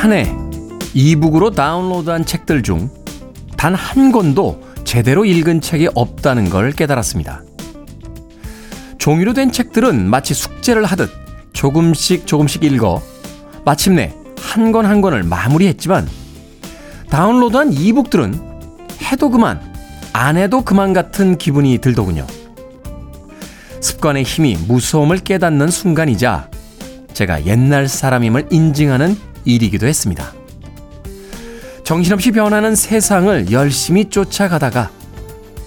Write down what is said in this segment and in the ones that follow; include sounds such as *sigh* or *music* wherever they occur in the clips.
올한해 이북으로 다운로드한 책들 중 단 한 권도 제대로 읽은 책이 없다는 걸 깨달았습니다. 종이로 된 책들은 마치 숙제를 하듯 조금씩 조금씩 읽어 마침내 한권한 권을 마무리했지만 다운로드한 이북들은 해도 그만, 안 해도 그만 같은 기분이 들더군요. 습관의 힘이 무서움을 깨닫는 순간이자 제가 옛날 사람임을 인증하는 일이기도 했습니다. 정신없이 변하는 세상을 열심히 쫓아가다가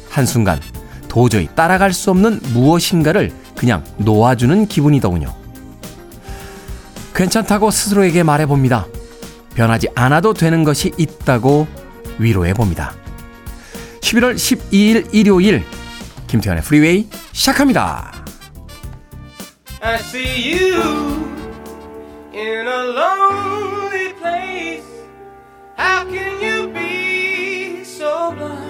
한순간 도저히 따라갈 수 없는 무엇인가를 그냥 놓아주는 기분이더군요. 괜찮다고 스스로에게 말해봅니다. 변하지 않아도 되는 것이 있다고 위로해봅니다. 11월 12일 일요일 김태현의 프리웨이 시작합니다. I see you in a lonely place. How can you be so blind?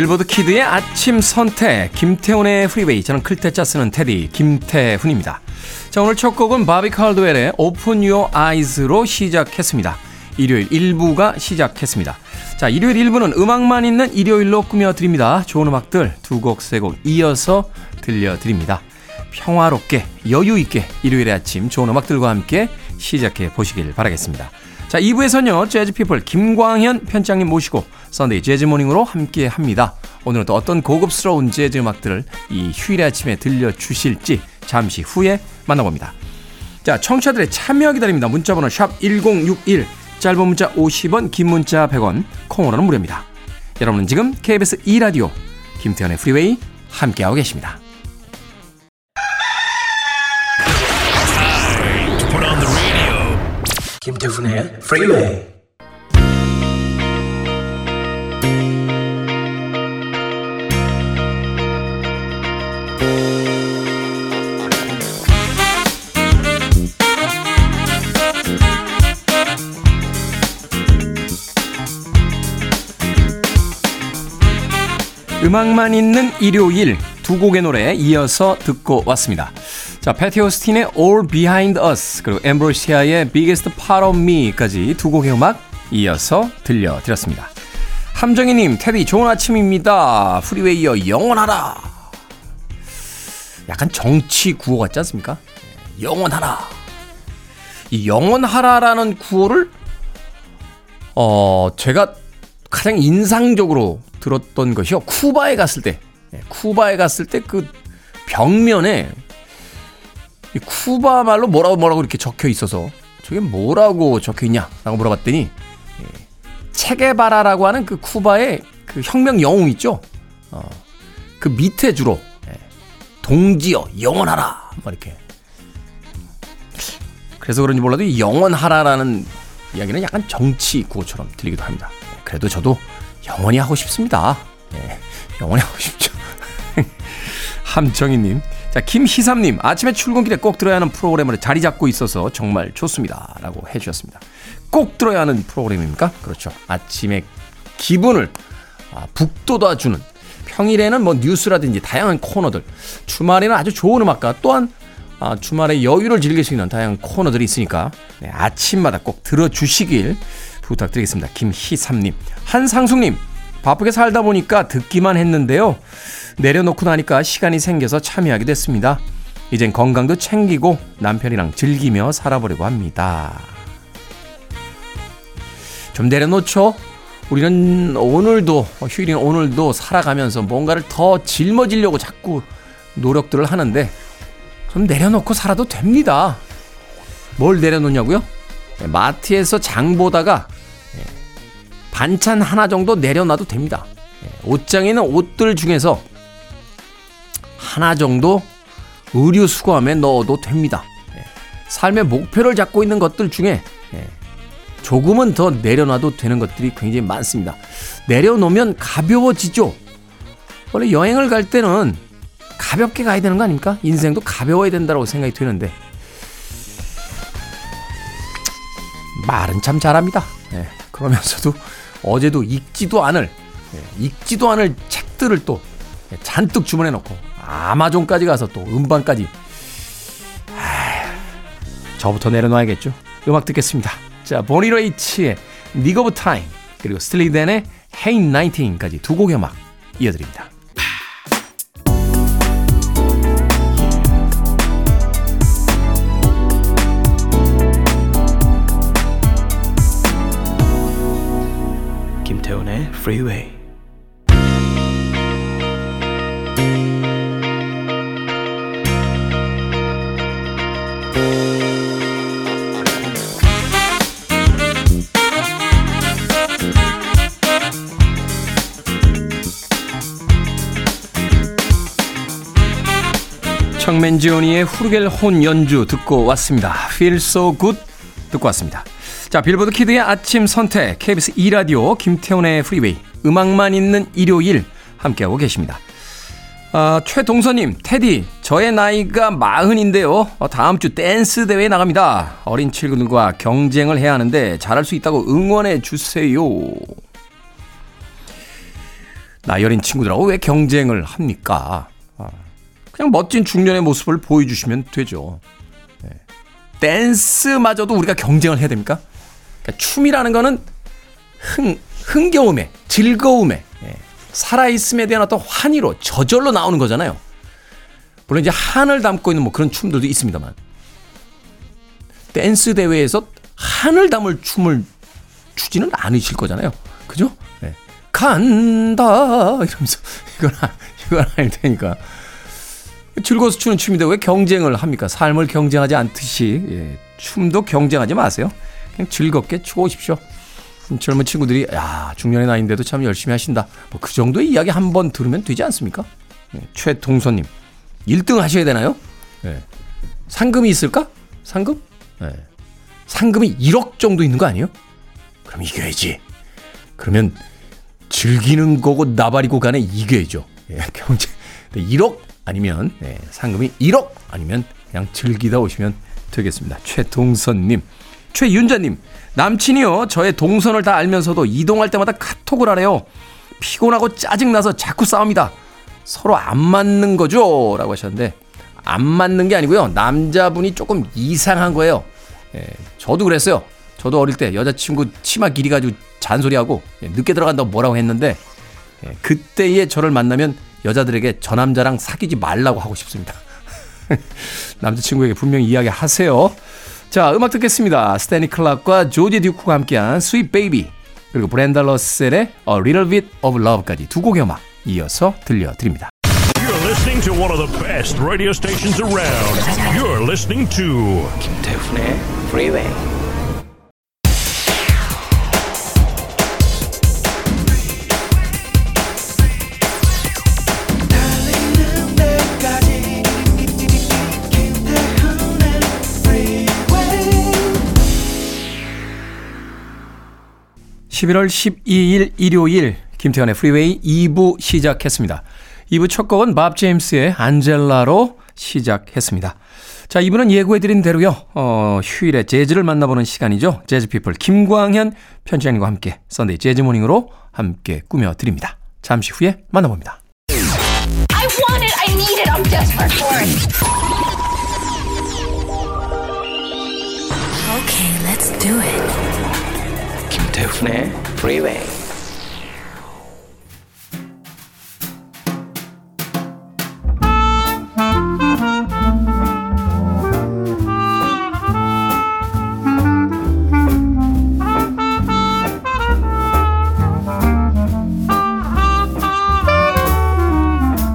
빌보드 kid의 아침 선택 김태훈의 프리웨이 저는 클테짜 쓰는 테디 김태훈입니다. 자 오늘 첫 곡은 바비 칼드웰의 Open Your Eyes로 시작했습니다. 일요일 1부가 시작했습니다. 자 일요일 1부는 음악만 있는 일요일로 꾸며드립니다. 좋은 음악들 두 곡 세곡 이어서 들려드립니다. 평화롭게 여유있게 일요일의 아침 좋은 음악들과 함께 시작해 보시길 바라겠습니다. 자, 2부에서는요, 재즈피플 김광현 편집장님 모시고 Sunday Jazz Morning으로 함께 합니다. 오늘은 또 어떤 고급스러운 재즈 음악들을 이 휴일의 아침에 들려주실지 잠시 후에 만나봅니다. 자, 청취자들의 참여 기다립니다. 문자번호 샵 1061, 짧은 문자 50원, 긴 문자 100원, 콩으로는 무료입니다. 여러분은 지금 KBS 2라디오 김태현의 프리웨이 함께하고 계십니다. 김태훈의 프리웨이 음악만 있는 일요일 두 곡의 노래 이어서 듣고 왔습니다. 자, 패티 오스틴의 All Behind Us 그리고 엠브로시아의 Biggest Part of Me까지 두 곡의 음악 이어서 들려드렸습니다. 함정희님, 테디 좋은 아침입니다. 프리웨이여 영원하라. 약간 정치 구호 같지 않습니까? 영원하라. 이 영원하라라는 구호를 어 제가 가장 인상적으로 들었던 것이요 쿠바에 갔을 때 예, 쿠바에 갔을 때 그 벽면에 이 쿠바 말로 뭐라고 뭐라고 이렇게 적혀 있어서 저게 뭐라고 적혀 있냐라고 물어봤더니 예, 체게바라라고 하는 그 쿠바의 그 혁명 영웅 있죠. 어, 그 밑에 주로 예, 동지여 영원하라 뭐 이렇게. 그래서 그런지 몰라도 이 영원하라라는 이야기는 약간 정치 구호처럼 들리기도 합니다. 예, 그래도 저도 영원히 하고 싶습니다. 예, 영원히 하고 싶죠. *laughs* 함정희님. 자, 김희삼님. 아침에 출근길에 꼭 들어야 하는 프로그램으로 자리 잡고 있어서 정말 좋습니다. 라고 해주셨습니다. 꼭 들어야 하는 프로그램입니까? 그렇죠. 아침에 기분을 아, 북돋아주는 평일에는 뭐 뉴스라든지 다양한 코너들, 주말에는 아주 좋은 음악과 또한 아, 주말에 여유를 즐길 수 있는 다양한 코너들이 있으니까 네, 아침마다 꼭 들어주시길 부탁드리겠습니다. 김희삼님. 한상숙님. 바쁘게 살다 보니까 듣기만 했는데요. 내려놓고 나니까 시간이 생겨서 참여하게 됐습니다. 이젠 건강도 챙기고 남편이랑 즐기며 살아보려고 합니다. 좀 내려놓죠? 우리는 오늘도, 휴일인 오늘도 살아가면서 뭔가를 더 짊어지려고 자꾸 노력들을 하는데 좀 내려놓고 살아도 됩니다. 뭘 내려놓냐고요? 네, 마트에서 장 보다가 네, 반찬 하나 정도 내려놔도 됩니다. 네, 옷장에는 옷들 중에서 하나 정도 의류 수거함에 넣어도 됩니다. 예. 삶의 목표를 잡고 있는 것들 중에 예. 조금은 더 내려놔도 되는 것들이 굉장히 많습니다. 내려놓으면 가벼워지죠. 원래 여행을 갈 때는 가볍게 가야 되는 거 아닙니까? 인생도 가벼워야 된다고 생각이 드는데 말은 참 잘합니다. 예, 그러면서도 어제도 읽지도 않을 예, 읽지도 않을 책들을 또 예, 잔뜩 주문해 놓고 아마존까지 가서 또 음반까지 저부터 내려놔야겠죠. 음악 듣겠습니다. 자, 보니 레이트의 Nick of Time 그리고 스틸리 댄의 헤인 나인틴까지 두 곡의 음악 이어드립니다. 김태훈의 Freeway. 척 맨지오니의 flugelhorn 연주 듣고 왔습니다. Feel So Good 듣고 왔습니다. 자, 빌보드 kid의 아침 선택, KBS 2라디오, 김태훈의 프리웨이, 음악만 있는 일요일 함께하고 계십니다. 아, 최동서님, 테디, 저의 나이가 마흔인데요. 어, 다음 주 댄스 대회에 나갑니다. 어린 친구들과 경쟁을 해야 하는데 잘할 수 있다고 응원해 주세요. 나이 어린 친구들하고 왜 경쟁을 합니까? 아, 그냥 멋진 중년의 모습을 보여주시면 되죠. 네. 댄스마저도 우리가 경쟁을 해야 됩니까? 그러니까 춤이라는 거는 흥, 흥겨움에, 즐거움에, 예. 살아있음에 대한 어떤 환희로, 저절로 나오는 거잖아요. 물론 이제 한을 담고 있는 뭐 그런 춤들도 있습니다만. 댄스 대회에서 한을 담을 춤을 추지는 않으실 거잖아요. 그죠? 네. 간다! 이러면서, *laughs* 이건, 이건 아닐 테니까. 즐거워서 추는 춤인데 왜 경쟁을 합니까? 삶을 경쟁하지 않듯이, 예. 춤도 경쟁하지 마세요. 그냥 즐겁게 추고 오십시오. 젊은 친구들이 야 중년의 나이인데도 참 열심히 하신다. 뭐 그 정도의 이야기 한 번 들으면 되지 않습니까? 네, 최동선님 1등 하셔야 되나요? 네. 상금이 있을까? 상금? 네. 상금이 1억 정도 있는 거 아니에요? 그럼 이겨야지. 그러면 즐기는 거고 나발이고 간에 이겨야죠. 예, 경제 1억 아니면 예, 상금이 1억 아니면 그냥 즐기다 오시면 되겠습니다. 최동선님. 최윤자님, 남친이요. 저의 동선을 다 알면서도 이동할 때마다 카톡을 하래요. 피곤하고 짜증나서 자꾸 싸웁니다. 서로 안 맞는 거죠? 라고 하셨는데, 안 맞는 게 아니고요. 남자분이 조금 이상한 거예요. 예, 저도 그랬어요. 저도 어릴 때 여자친구 치마 길이 가지고 잔소리하고 예, 늦게 들어간다고 뭐라고 했는데, 예, 그때의 저를 만나면 여자들에게 저 남자랑 사귀지 말라고 하고 싶습니다. 남자친구에게 분명히 이야기하세요. 자, 음악 듣겠습니다. 스테니 클락과 조지 듀크가 함께한 Sweet Baby 그리고 브랜다 러셀의 A Little Bit of Love까지 두 곡의 음악 이어서 들려드립니다. You're listening to one of the best radio stations around. You're listening to 김태훈의 Freeway. 11월 12일 일요일 김태현의 프리웨이 2부 시작했습니다. 2부 첫 곡은 밥 제임스의 안젤라로 시작했습니다. 자, 2부는 예고해드린 대로요. 어, 휴일에 재즈를 만나보는 시간이죠. 재즈피플 김광현 편집장님과 함께 Sunday Jazz Morning으로 함께 꾸며드립니다. 잠시 후에 만나봅니다. I want it. I need it. I'm desperate for it. Okay, let's do it. 김태훈의 Freeway.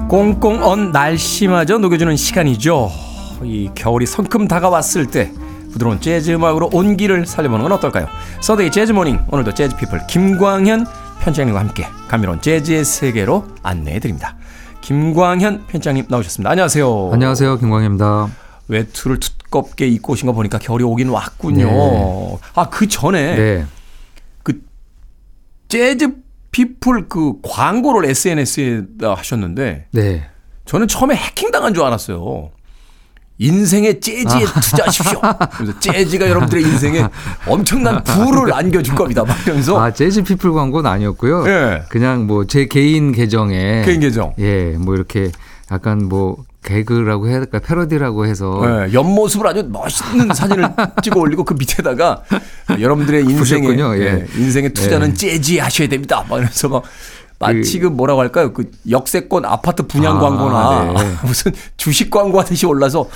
꽁꽁 언 날씨마저 녹여주는 시간이죠. 이 겨울이 성큼 다가왔을 때 부드러운 재즈 음악으로 온기를 살려보는 건 어떨까요? Sunday Jazz Morning 오늘도 재즈 피플 김광현 편집장님과 함께 감미로운 재즈의 세계로 안내해 드립니다. 김광현 편집장님 나오셨습니다. 안녕하세요. 안녕하세요, 김광현입니다. 외투를 두껍게 입고 오신 거 보니까 겨울이 오긴 왔군요. 네. 아그 전에 네, 그 재즈 피플 그 광고를 SNS에 하셨는데 네, 저는 처음에 해킹 당한 줄 알았어요. 인생의 재즈에 투자하십시오. 그래서 재즈가 여러분들의 인생에 *laughs* 엄청난 부를 안겨줄 겁니다. 막 이러면서 아, 재즈 피플 광고는 아니었고요. 예. 그냥 뭐 제 개인 계정에 개인 계정. 예, 뭐 이렇게 약간 뭐 개그라고 해야 될까 패러디라고 해서 예, 옆모습을 아주 멋있는 사진을 *laughs* 찍어 올리고 그 밑에다가 여러분들의 인생에. 예. 예, 인생의 투자는 예. 재즈에 하셔야 됩니다. 막 이러면서 막 마치 그 뭐라고 할까요? 그 역세권 아파트 분양 아, 광고나 네. *laughs* 무슨 주식 광고 하듯이 올라서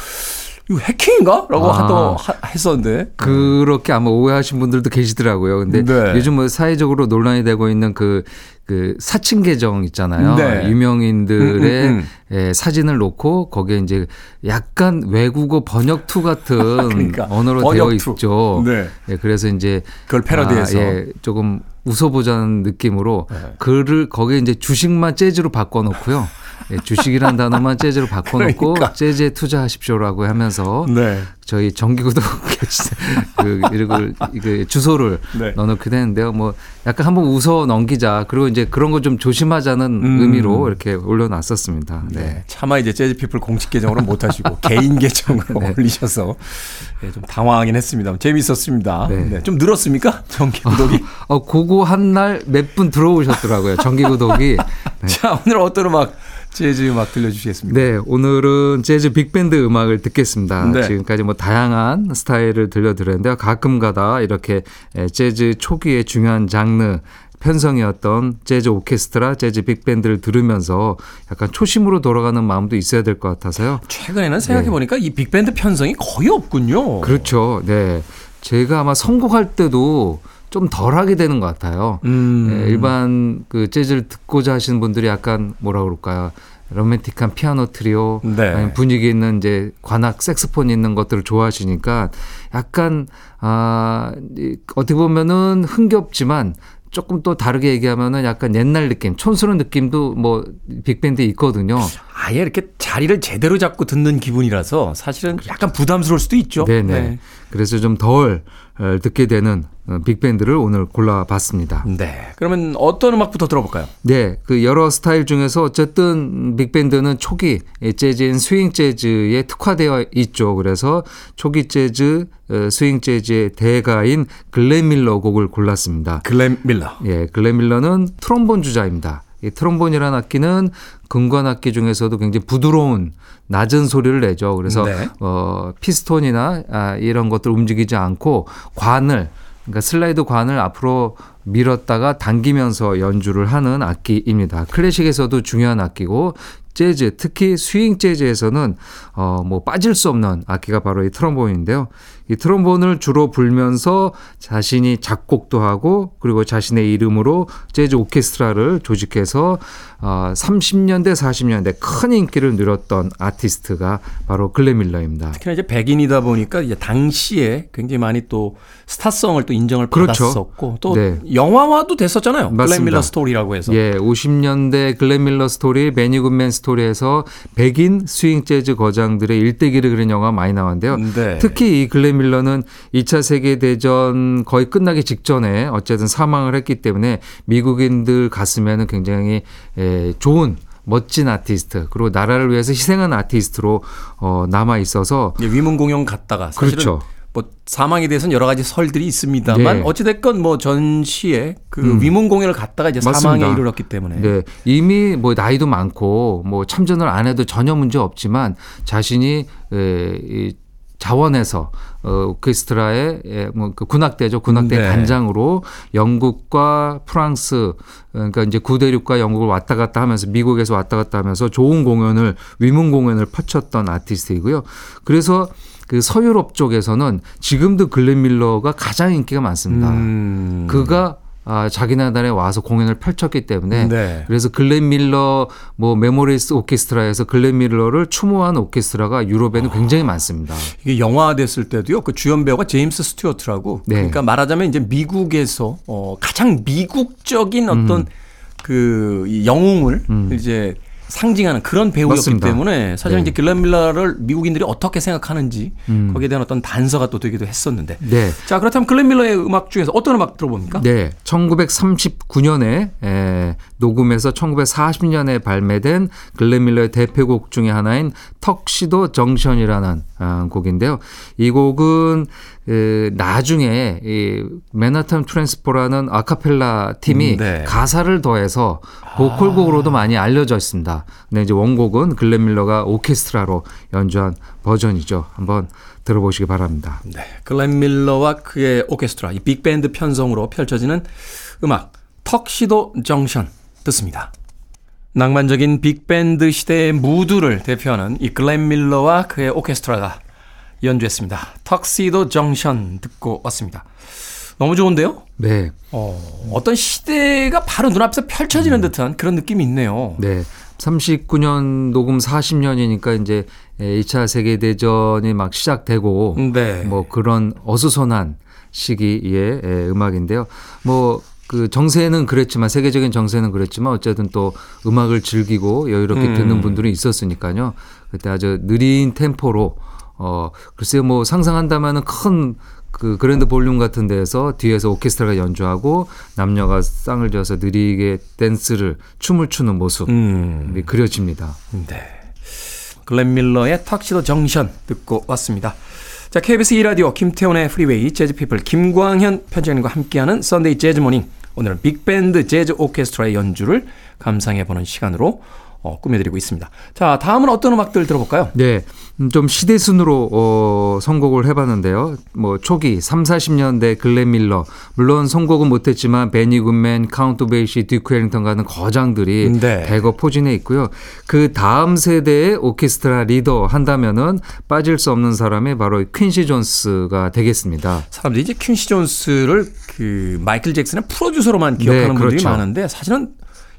이거 해킹인가?라고 아. 하도 하- 했었는데 그렇게 아마 오해하신 분들도 계시더라고요. 근데 네. 요즘 뭐 사회적으로 논란이 되고 있는 그, 그 사칭 계정 있잖아요. 네. 유명인들의 음, 음, 예, 사진을 놓고 거기에 이제 약간 외국어 번역투 같은 *laughs* 그러니까, 언어로 번역투. 되어 있죠. 네. 예, 그래서 이제 그걸 패러디해서. 아, 예, 조금 웃어보자는 느낌으로 네. 글을 거기에 이제 주식만 재즈로 바꿔놓고요. 예, 주식이란 단어만 재즈로 *laughs* 바꿔놓고 그러니까. 재즈에 투자하십시오라고 하면서 네. 저희 정기구독 *laughs* 그 이걸 그 주소를 네. 넣어놓게 되는데요. 뭐 약간 한번 웃어 넘기자. 그리고 이제 그런 거 좀 조심하자는 음. 의미로 이렇게 올려놨었습니다. 네. 네. 차마 이제 재즈피플 공식 계정으로 못 하시고 *laughs* 개인 계정으로 네. 올리셔서 예, 좀 당황하긴 했습니다. 재밌었습니다. 네. 네. 좀 늘었습니까? *laughs* 정기 구독이? 어, 그거 한 날 몇 분 들어오셨더라고요. 정기구독이. 네. 자, 오늘 어떤 음악, 재즈 음악 들려주시겠습니까? 네, 오늘은 재즈 빅밴드 음악을 듣겠습니다. 네. 지금까지 뭐 다양한 스타일을 들려드렸는데요. 가끔가다 이렇게 에, 재즈 초기의 중요한 장르 편성이었던 재즈 오케스트라, 재즈 빅밴드를 들으면서 약간 초심으로 돌아가는 마음도 있어야 될 것 같아서요. 최근에는 생각해 보니까 이 빅밴드 편성이 거의 없군요. 그렇죠. 네. 제가 아마 선곡할 때도 좀 덜 하게 되는 것 같아요. 음. 예, 일반 그 재즈를 듣고자 하시는 분들이 약간 뭐라 그럴까요? 로맨틱한 피아노 트리오, 네. 분위기 있는 이제 관악 색스폰 있는 것들을 좋아하시니까 약간 아 이, 어떻게 보면은 흥겹지만 조금 또 다르게 얘기하면은 약간 옛날 느낌, 촌스러운 느낌도 뭐 빅밴드에 있거든요. 아예 이렇게 자리를 제대로 잡고 듣는 기분이라서 사실은 약간 부담스러울 수도 있죠. 네네. 그래서 좀 덜 듣게 되는 어, 빅밴드를 오늘 골라봤습니다. 네. 그러면 어떤 음악부터 들어볼까요? 네, 그 여러 스타일 중에서 어쨌든 빅밴드는 초기 재즈인 스윙 재즈에 특화되어 있죠. 그래서 초기 재즈, 어, 스윙 재즈의 대가인 글렌 밀러 곡을 골랐습니다. 글렌 밀러. 예, 글렌 밀러는 트롬본 주자입니다. 이 트롬본이라는 악기는 금관 악기 중에서도 굉장히 부드러운 낮은 소리를 내죠. 그래서 네. 어 피스톤이나 아, 이런 것들 움직이지 않고 관을 그러니까 슬라이드 관을 앞으로 밀었다가 당기면서 연주를 하는 악기입니다. 클래식에서도 중요한 악기고 재즈, 특히 스윙 재즈에서는 어 뭐 빠질 수 없는 악기가 바로 이 트롬본인데요. 이 트롬본을 주로 불면서 자신이 작곡도 하고 그리고 자신의 이름으로 재즈 오케스트라를 조직해서 어 30년대 40년대 큰 인기를 누렸던 아티스트가 바로 글렌 밀러입니다. 특히나 이제 백인이다 보니까 이제 당시에 굉장히 많이 또 스타성을 또 인정을 그렇죠. 받았었고 또 네. 영화화도 됐었잖아요. 글렌 맞습니다. 밀러 스토리라고 해서. 예, 50년대 글렌 밀러 스토리, 베니 굿맨 스토리에서 백인 스윙 재즈 거장들의 일대기를 그린 영화 많이 나왔는데요. 네. 특히 이 글렌 밀러 는 2차 세계 대전 거의 끝나기 직전에 어쨌든 사망을 했기 때문에 미국인들 가슴에는 굉장히 에, 좋은 멋진 아티스트 그리고 나라를 위해서 희생한 아티스트로 어, 남아 있어서 이제 위문 공연 갔다가 사실은 그렇죠. 뭐 사망에 대해서는 여러 가지 설들이 있습니다만 네. 어찌됐건 뭐 전시에 그 위문 공연을 갔다가 이제 사망에 맞습니다. 이르렀기 때문에 네, 이미 뭐 나이도 많고 뭐 참전을 안 해도 전혀 문제 없지만 자신이 에, 이 자원에서 어, 오케스트라의 에, 뭐그 군악대죠 군악대 네. 단장으로 영국과 프랑스 그러니까 이제 구대륙과 영국을 왔다 갔다 하면서 미국에서 왔다 갔다 하면서 좋은 공연을 위문 공연을 펼쳤던 아티스트이고요. 그래서 그 서유럽 쪽에서는 지금도 글렌 밀러가 가장 인기가 많습니다. 음. 그가 아, 자기 나라에 와서 공연을 펼쳤기 때문에 네. 그래서 글렌 밀러 뭐 memorial 오케스트라에서 글렌 밀러를 추모한 오케스트라가 유럽에는 굉장히 많습니다. 이게 영화 됐을 때도요. 그 주연 배우가 제임스 스튜어트라고. 네. 그러니까 말하자면 이제 미국에서 어 가장 미국적인 어떤 그이 영웅을 이제 상징하는 그런 배우였기 맞습니다. 때문에 사실 네. 이제 글렌 밀러를 미국인들이 어떻게 생각하는지 거기에 대한 어떤 단서가 또 되기도 했었는데. 네. 자 그렇다면 글렌 밀러의 음악 중에서 어떤 음악 들어봅니까? 네, 1939년에 에, 녹음해서 1940년에 발매된 글렌 밀러의 대표곡 중에 하나인 턱시도 정션이라는 아, 곡인데요. 이 곡은 에, 나중에 이 맨하탄 트랜스퍼라는 아카펠라 팀이 음, 네. 가사를 더해서 보컬곡으로도 많이 알려져 있습니다. 근데 이제 원곡은 글렌 밀러가 오케스트라로 연주한 버전이죠. 한번 들어보시기 바랍니다. 네, 글렌 밀러와 그의 오케스트라, 이 빅밴드 편성으로 펼쳐지는 음악 Tuxedo Junction 듣습니다. 낭만적인 빅밴드 시대의 무드를 대표하는 이 글렌 밀러와 그의 오케스트라가 연주했습니다. 턱시도 정션 듣고 왔습니다. 너무 좋은데요? 네. 어, 어떤 시대가 바로 눈앞에서 펼쳐지는 듯한 그런 느낌이 있네요. 네. 39년 녹음 40년이니까 이제 2차 세계 대전이 막 시작되고 네. 뭐 그런 어수선한 시기의 예, 음악인데요. 뭐그 정세는 그랬지만 세계적인 정세는 그랬지만 어쨌든 또 음악을 즐기고 여유롭게 음. 듣는 분들이 있었으니까요. 그때 아주 느린 템포로 어 글쎄요 뭐 상상한다면은 큰 그 grand ballroom 같은 데에서 뒤에서 오케스트라가 연주하고 남녀가 쌍을 지어서 느리게 댄스를 춤을 추는 모습이 음. 그려집니다. 네. 글렌 밀러의 Tuxedo Junction 듣고 왔습니다. 자, KBS 2라디오 김태훈의 프리웨이 재즈피플 김광현 편집장님과 함께하는 Sunday Jazz Morning. 오늘은 빅밴드 재즈 오케스트라의 연주를 감상해보는 시간으로 어, 꾸며드리고 있습니다. 자, 다음은 어떤 음악들 들어볼까요? 네. 음, 좀 시대 순으로 어, 선곡을 해봤는데요. 뭐 초기 3, 40년대 글렌 밀러 물론 선곡은 못했지만 베니 굿맨, 카운트 베이시, 듀크 엘링턴 같은 거장들이 네. 대거 포진해 있고요. 그 다음 세대의 오케스트라 리더 한다면은 빠질 수 없는 사람이 바로 퀸시 존스가 되겠습니다. 사람들이 이제 퀸시 존스를 그 마이클 잭슨의 프로듀서로만 기억하는 네, 분들이 그렇죠. 많은데 사실은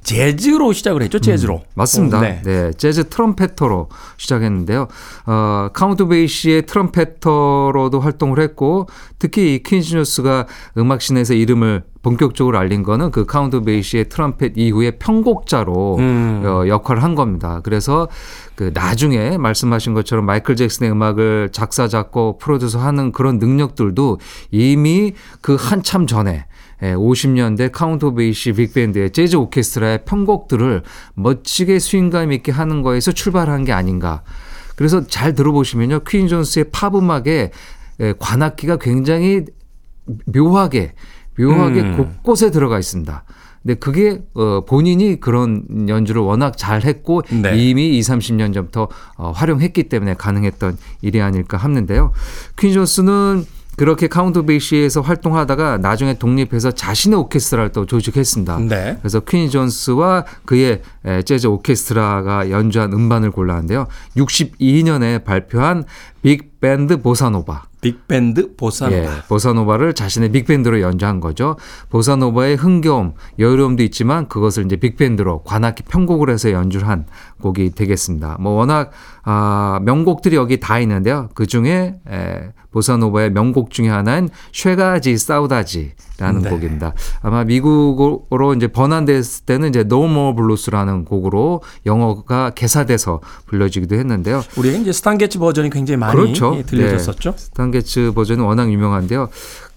재즈로 시작을 했죠, 재즈로. 맞습니다. 어, 네. 네. 재즈 trumpeter로 시작했는데요. 어, 카운트 베이시의 trumpeter로도 활동을 했고 특히 이 퀸시 존스가 음악신에서 이름을 본격적으로 알린 거는 그 카운트 베이시의 트럼펫 이후에 편곡자로 음. 어, 역할을 한 겁니다. 그래서 그 나중에 말씀하신 것처럼 마이클 잭슨의 음악을 작사 작곡 프로듀서 하는 그런 능력들도 이미 그 한참 전에 예, 50년대 카운트 베이시 빅밴드의 재즈 오케스트라의 편곡들을 멋지게 스윙감 있게 하는 거에서 출발한 게 아닌가. 그래서 잘 들어보시면요. 퀸시 존스의 팝 음악에 예, 관악기가 굉장히 묘하게 묘하게 음. 곳곳에 들어가 있습니다. 근데 그게 어 본인이 그런 연주를 워낙 잘 했고 네. 이미 2, 30년 전부터 어 활용했기 때문에 가능했던 일이 아닐까 하는데요. 퀸시 존스는 그렇게 카운트 베이시에서 활동하다가 나중에 독립해서 자신의 오케스트라를 또 조직했습니다. 네. 그래서 퀸시 존스와 그의 에, 재즈 오케스트라가 연주한 음반을 골랐는데요. 62년에 발표한 빅밴드 보사노바. 빅밴드 보사노바. 예, 보사노바를 자신의 빅밴드로 연주한 거죠. 보사노바의 흥겨움, 여유로움도 있지만 그것을 이제 빅밴드로 관악기 편곡을 해서 연주를 한 곡이 되겠습니다. 뭐 워낙 아, 명곡들이 여기 다 있는데요. 그 중에 에, 보사노바의 명곡 중에 하나인 Chega de Saudade라는 네. 곡입니다. 아마 미국어로 이제 번안됐을 때는 이제 No More Blues라는 곡으로 영어가 개사돼서 불려지기도 했는데요. 우리에게 이제 스탄 게츠 버전이 굉장히 많이 그렇죠. 예, 들려졌었죠. 네. 스탄 게츠 버전은 워낙 유명한데요.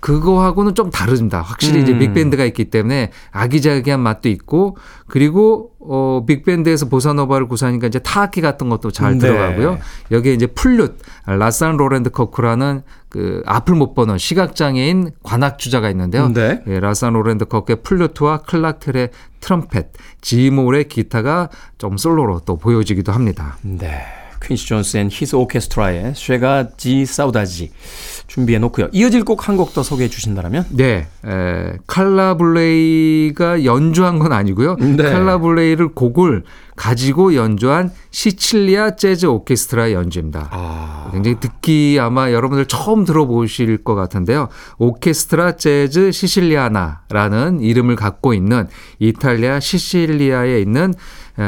그거하고는 좀 다릅니다. 확실히 이제 음. 빅밴드가 있기 때문에 아기자기한 맛도 있고 그리고 어 빅밴드에서 보사노바를 구사하니까 이제 타악기 같은 것도 잘 네. 들어가고요. 여기에 이제 플루트 라산 로렌드 커크라는 그 앞을 못 보는 시각 장애인 관악 주자가 있는데요. 네. 예, 라산 로렌드 커크의 플루트와 클락 테리의 트럼펫, 짐 홀의 기타가 좀 솔로로 또 보여지기도 합니다. 네. 퀸시 존스 and His Orchestra의 Chega 지 사우다지 준비해 놓고요. 이어질 곡 한 곡 더 소개해 주신다면? 네, 에, 칼라 블레이가 연주한 건 아니고요. 네. 칼라 블레이를 곡을 가지고 연주한 시칠리아 재즈 오케스트라의 연주입니다. 아. 굉장히 듣기 아마 여러분들 처음 들어보실 것 같은데요. 오케스트라 재즈 시실리아나라는 이름을 갖고 있는 이탈리아 시실리아에 있는 에,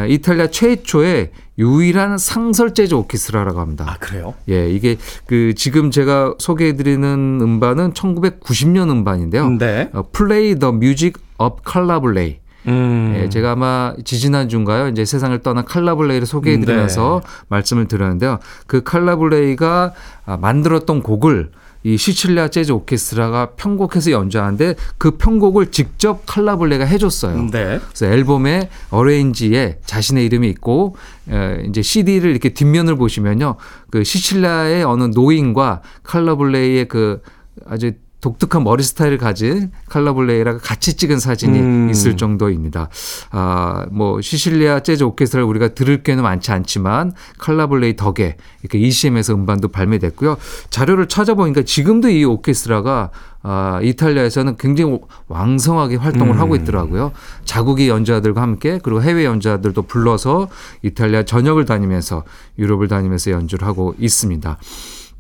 이탈리아 최초의 유일한 상설 재즈 오케스트라라고 합니다. 아, 그래요? 예, 이게 그 지금 제가 소개해드리는 음반은 1990년 음반인데요. 네. 어, Play the Music of Calabulay. 음. 예, 제가 아마 지지난주인가요? 이제 세상을 떠난 칼라블레이를 소개해 드리면서 네. 말씀을 드렸는데요. 그 칼라블레이가 아, 만들었던 곡을 이 시칠리아 재즈 오케스트라가 편곡해서 연주하는데 그 편곡을 직접 칼라블레가 해줬어요. 네. 그래서 앨범의 어레인지에 자신의 이름이 있고 에, 이제 CD를 이렇게 뒷면을 보시면요. 그 시칠라의 어느 노인과 칼라블레이의 그 아주 독특한 머리 스타일을 가진 칼라블레이랑 같이 찍은 사진이 음. 있을 정도입니다. 아, 뭐 시실리아 재즈 오케스트라를 우리가 들을 게는 많지 않지만 칼라블레이 덕에 이렇게 ECM에서 음반도 발매됐고요. 자료를 찾아보니까 지금도 이 오케스트라가 아, 이탈리아에서는 굉장히 왕성하게 활동을 음. 하고 있더라고요. 자국의 연주자들과 함께 그리고 해외 연주자들도 불러서 이탈리아 전역을 다니면서 유럽을 다니면서 연주를 하고 있습니다.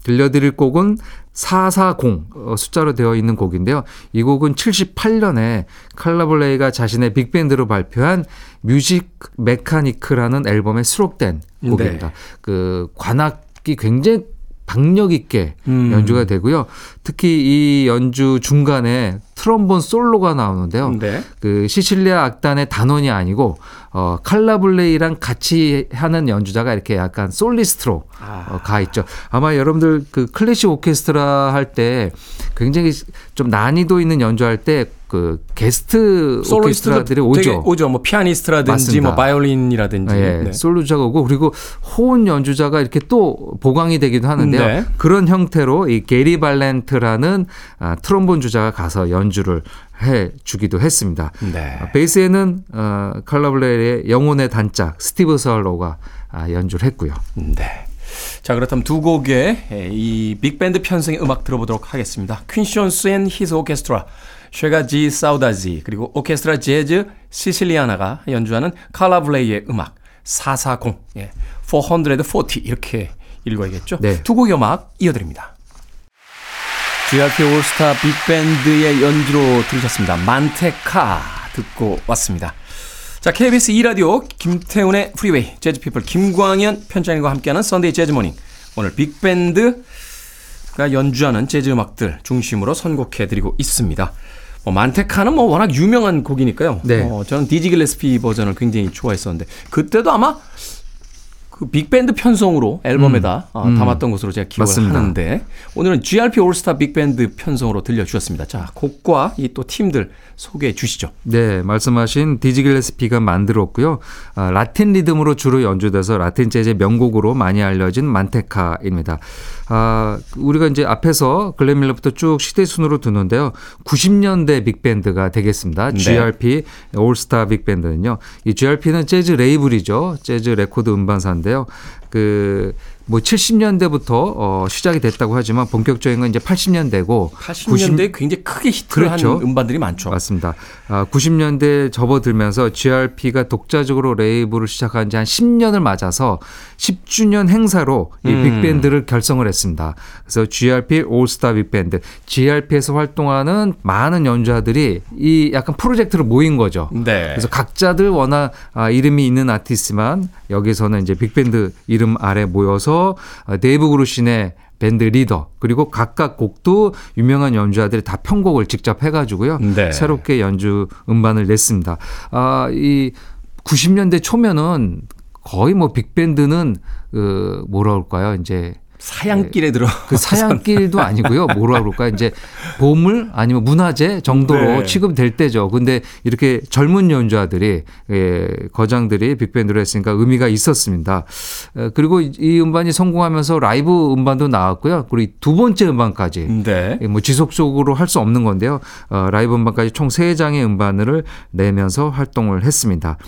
들려드릴 곡은 440 어, 숫자로 되어 있는 곡인데요. 이 곡은 78년에 칼라블레이가 자신의 빅밴드로 발표한 뮤직 메카니크라는 앨범에 수록된 네. 곡입니다. 그 관악기 굉장히 박력 있게 음. 연주가 되고요. 특히 이 연주 중간에 트럼본 솔로가 나오는데요. 네. 그 시칠리아 악단의 단원이 아니고 어 칼라블레이랑 같이 하는 연주자가 이렇게 약간 솔리스트로 아. 어, 가 있죠. 아마 여러분들 그 클래식 오케스트라 할 때 굉장히 좀 난이도 있는 연주할 때 그 게스트 오케스트라들이 오죠. 오죠. 뭐 피아니스트라든지 맞습니다. 뭐 바이올린이라든지. 예, 네. 솔로 주자가 오고 그리고 호른 연주자가 이렇게 또 보강이 되기도 하는데요. 네. 그런 형태로 이 게리 발렌트라는 아, 트롬본 주자가 가서 연주를 해 주기도 했습니다. 네. 아, 베이스에는 어, 칼라 블레이의 영혼의 단짝 스티브 아, 연주를 했고요. 네. 자, 그렇다면 두 곡의 에, 이 빅밴드 편성의 음악 들어보도록 하겠습니다. 퀸시 존스 and His Orchestra, Chega de Saudade, 그리고 오케스트라 재즈 시실리아나가 연주하는 칼라 블레이의 음악 440, 예, 440 이렇게 읽어야겠죠? 네. 두 곡의 음악 이어드립니다. GRP 올스타 빅밴드의 연주로 들으셨습니다. 만테카 듣고 왔습니다. 자, KBS 2라디오 김태훈의 프리웨이 재즈피플 김광현 편집장님과 함께하는 Sunday Jazz Morning 오늘 빅밴드가 연주하는 재즈 음악들 중심으로 선곡해드리고 있습니다. 뭐 만테카는 뭐 워낙 유명한 곡이니까요. 네. 어, 저는 디지 길레스피 버전을 굉장히 좋아했었는데 그때도 아마 그 빅밴드 편성으로 앨범에다 어, 담았던 것으로 제가 기억을 맞습니다. 하는데 오늘은 GRP 올스타 빅밴드 편성으로 들려주셨습니다. 자, 곡과 이 또 팀들 소개해 주시죠. 네, 말씀하신 디지 길레스피가 만들었고요. 아, 라틴 리듬으로 주로 연주돼서 라틴 재즈의 명곡으로 많이 알려진 만테카입니다. 아, 우리가 이제 앞에서 글렌 밀러부터 쭉 시대 순으로 듣는데요. 90년대 빅밴드가 되겠습니다. 네. GRP 올스타 빅밴드는요. 이 GRP는 재즈 레이블이죠. 재즈 레코드 음반사인데요. 그 뭐 70년대부터 어 시작이 됐다고 하지만 본격적인 건 이제 80년대고 80년대에 굉장히 크게 히트를 그렇죠. 한 음반들이 많죠. 맞습니다. 아, 90년대 접어들면서 GRP가 독자적으로 레이블을 시작한 지 한 10년을 맞아서 10주년 행사로 이 음. 빅밴드를 결성을 했습니다. 그래서 GRP 올스타 빅밴드, GRP에서 활동하는 많은 연주자들이 이 약간 프로젝트로 모인 거죠. 네. 그래서 각자들 워낙 아, 이름이 있는 아티스트지만 여기서는 이제 빅밴드 이름 아래 모여서 아, 데이브 그루신의 밴드 리더 그리고 각각 곡도 유명한 연주자들이 다 편곡을 직접 해가지고요 네. 새롭게 연주 음반을 냈습니다. 아 이 90년대 초면은 거의 뭐 빅밴드는 그 뭐라 그럴까요 이제 사양길에 들어. 그 사양길도 아니고요. 뭐라 그럴까? 이제 보물 아니면 문화재 정도로 네. 취급될 때죠. 근데 이렇게 젊은 연주자들이 예, 거장들이 빅밴드로 했으니까 의미가 있었습니다. 에, 그리고 이- 이 음반이 성공하면서 라이브 음반도 나왔고요. 그리고 이두 번째 음반까지 네. 뭐 지속적으로 할 수 없는 건데요. 어, 라이브 음반까지 총 세 장의 음반을 내면서 활동을 했습니다.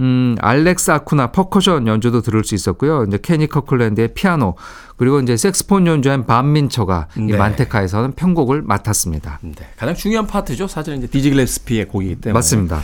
음, 알렉스 아쿠나 퍼커션 연주도 들을 수 있었고요. 이제 케니 커클랜드의 피아노 그리고 이제 색스폰 연주한 밥 민처가 이 네. 만테카에서는 편곡을 맡았습니다. 네. 가장 중요한 파트죠. 사실은 이제 디지 길레스피의 곡이기 때문에. 맞습니다.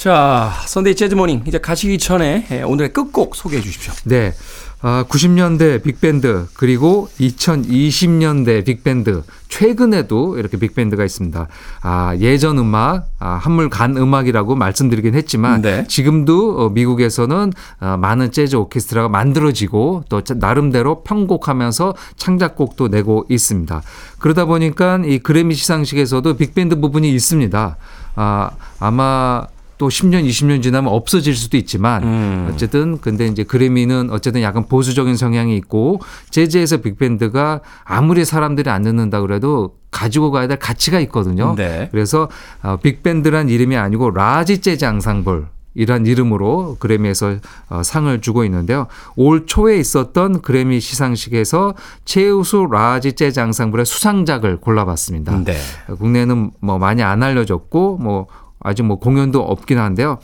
자, Sunday Jazz Morning 이제 가시기 전에 예, 오늘의 끝곡 소개해 주십시오. 네. 아, 90년대 빅밴드 그리고 2020년대 빅밴드 최근에도 이렇게 빅밴드가 있습니다. 아, 예전 음악, 아, 한물 간 음악이라고 말씀드리긴 했지만 네. 지금도 어, 미국에서는 아, 많은 재즈 오케스트라가 만들어지고 또 자- 나름대로 편곡하면서 창작곡도 내고 있습니다. 그러다 보니까 이 그래미 시상식에서도 빅밴드 부분이 있습니다. 아, 아마 또 10년, 20년 지나면 없어질 수도 있지만 어쨌든 근데 이제 그래미는 어쨌든 약간 보수적인 성향이 있고 재즈에서 빅밴드가 아무리 사람들이 안 듣는다 그래도 가지고 가야 될 가치가 있거든요. 네. 그래서 어, 빅밴드란 이름이 아니고 Large 재즈 앙상블이란 이름으로 그래미에서 어, 상을 주고 있는데요. 올 초에 있었던 그래미 시상식에서 최우수 Large 재즈 앙상블의 수상작을 골라봤습니다. 네. 국내에는 뭐 많이 안 알려졌고 뭐 아직 뭐 공연도 없긴 한데요.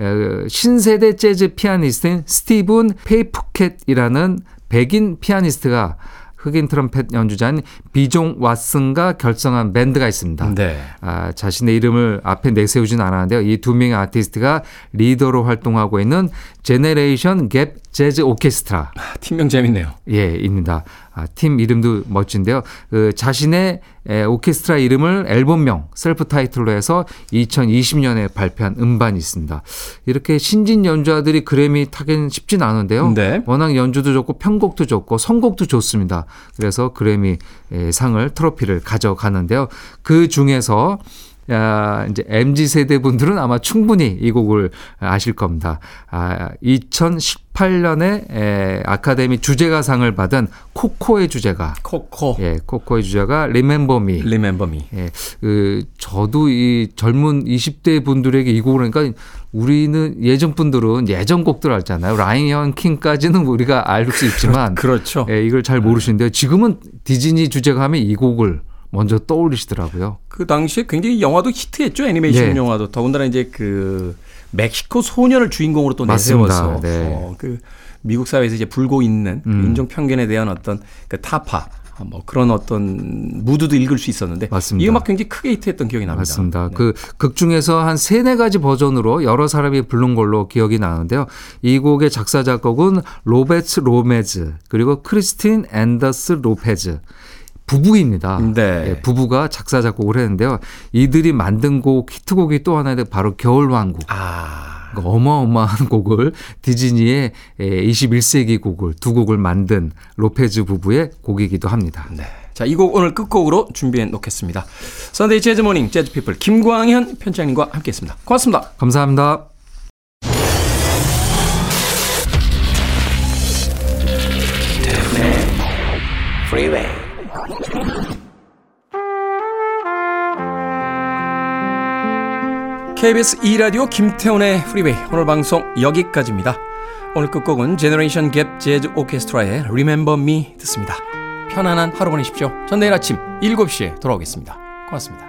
에, 신세대 재즈 피아니스트인 스티븐 페이푸켓이라는 백인 피아니스트가 흑인 트럼펫 연주자인 비종 왓슨과 결성한 밴드가 있습니다. 네. 아, 자신의 이름을 앞에 내세우진 않았는데요. 이 두 명의 아티스트가 리더로 활동하고 있는 Generation Gap 재즈 오케스트라 팀명 재밌네요. 예, 입니다. 아, 팀 이름도 멋진데요. 그 자신의 에, 오케스트라 이름을 앨범명 self title로 해서 2020년에 발표한 음반이 있습니다. 이렇게 신진 연주자들이 그래미 타긴 쉽진 않은데요. 네. 워낙 연주도 좋고 편곡도 좋고 선곡도 좋습니다. 그래서 그래미 에, 상을 트로피를 가져가는데요. 그 중에서 야, 이제 MZ 세대 분들은 아마 충분히 이 곡을 아실 겁니다. 아, 2018년에 에, 아카데미 주제가상을 받은 코코의 주제가 코코. 예, 코코의 주제가 Remember Me. Remember Me. 예, 그 저도 이 젊은 20대 분들에게 이 곡을 하니까 우리는 예전 분들은 예전 곡들 알잖아요. 라이언 킹까지는 우리가 알 수 있지만 *laughs* 그렇죠. 예, 이걸 잘 모르시는데요. 지금은 디즈니 주제가 하면 이 곡을 먼저 떠올리시더라고요. 그 당시에 굉장히 영화도 히트했죠. 애니메이션 예. 영화도. 더군다나 이제 그 멕시코 소년을 주인공으로 또. 내세워서 네. 어, 그 미국 사회에서 이제 불고 있는 그 음. 인종 편견에 대한 어떤 그 타파 뭐 그런 어떤 무드도 읽을 수 있었는데 맞습니다. 이 음악 굉장히 크게 히트했던 기억이 납니다. 맞습니다. 네. 그 극 중에서 한 세네 가지 버전으로 여러 사람이 부른 걸로 기억이 나는데요. 이 곡의 작사 작곡은 로버트 로페즈 그리고 크리스틴 앤더슨 로페즈 부부입니다. 네. 예, 부부가 작사 작곡을 했는데요. 이들이 만든 곡 히트곡이 또 하나 바로 겨울왕국. 아, 그 어마어마한 곡을 디즈니의 21세기 곡을 두 곡을 만든 로페즈 부부의 곡이기도 합니다. 네. 자, 이 곡 오늘 끝곡으로 준비해 놓겠습니다. Sunday Jazz Morning 재즈 피플 김광현 편집장님과 함께 했습니다. 고맙습니다. 감사합니다. KBS 2라디오 김태훈의 Freeway 오늘 방송 여기까지입니다. 오늘 끝곡은 Generation Gap 재즈 오케스트라의 Remember Me 듣습니다. 편안한 하루 보내십시오. 전 내일 아침 7시에 돌아오겠습니다. 고맙습니다.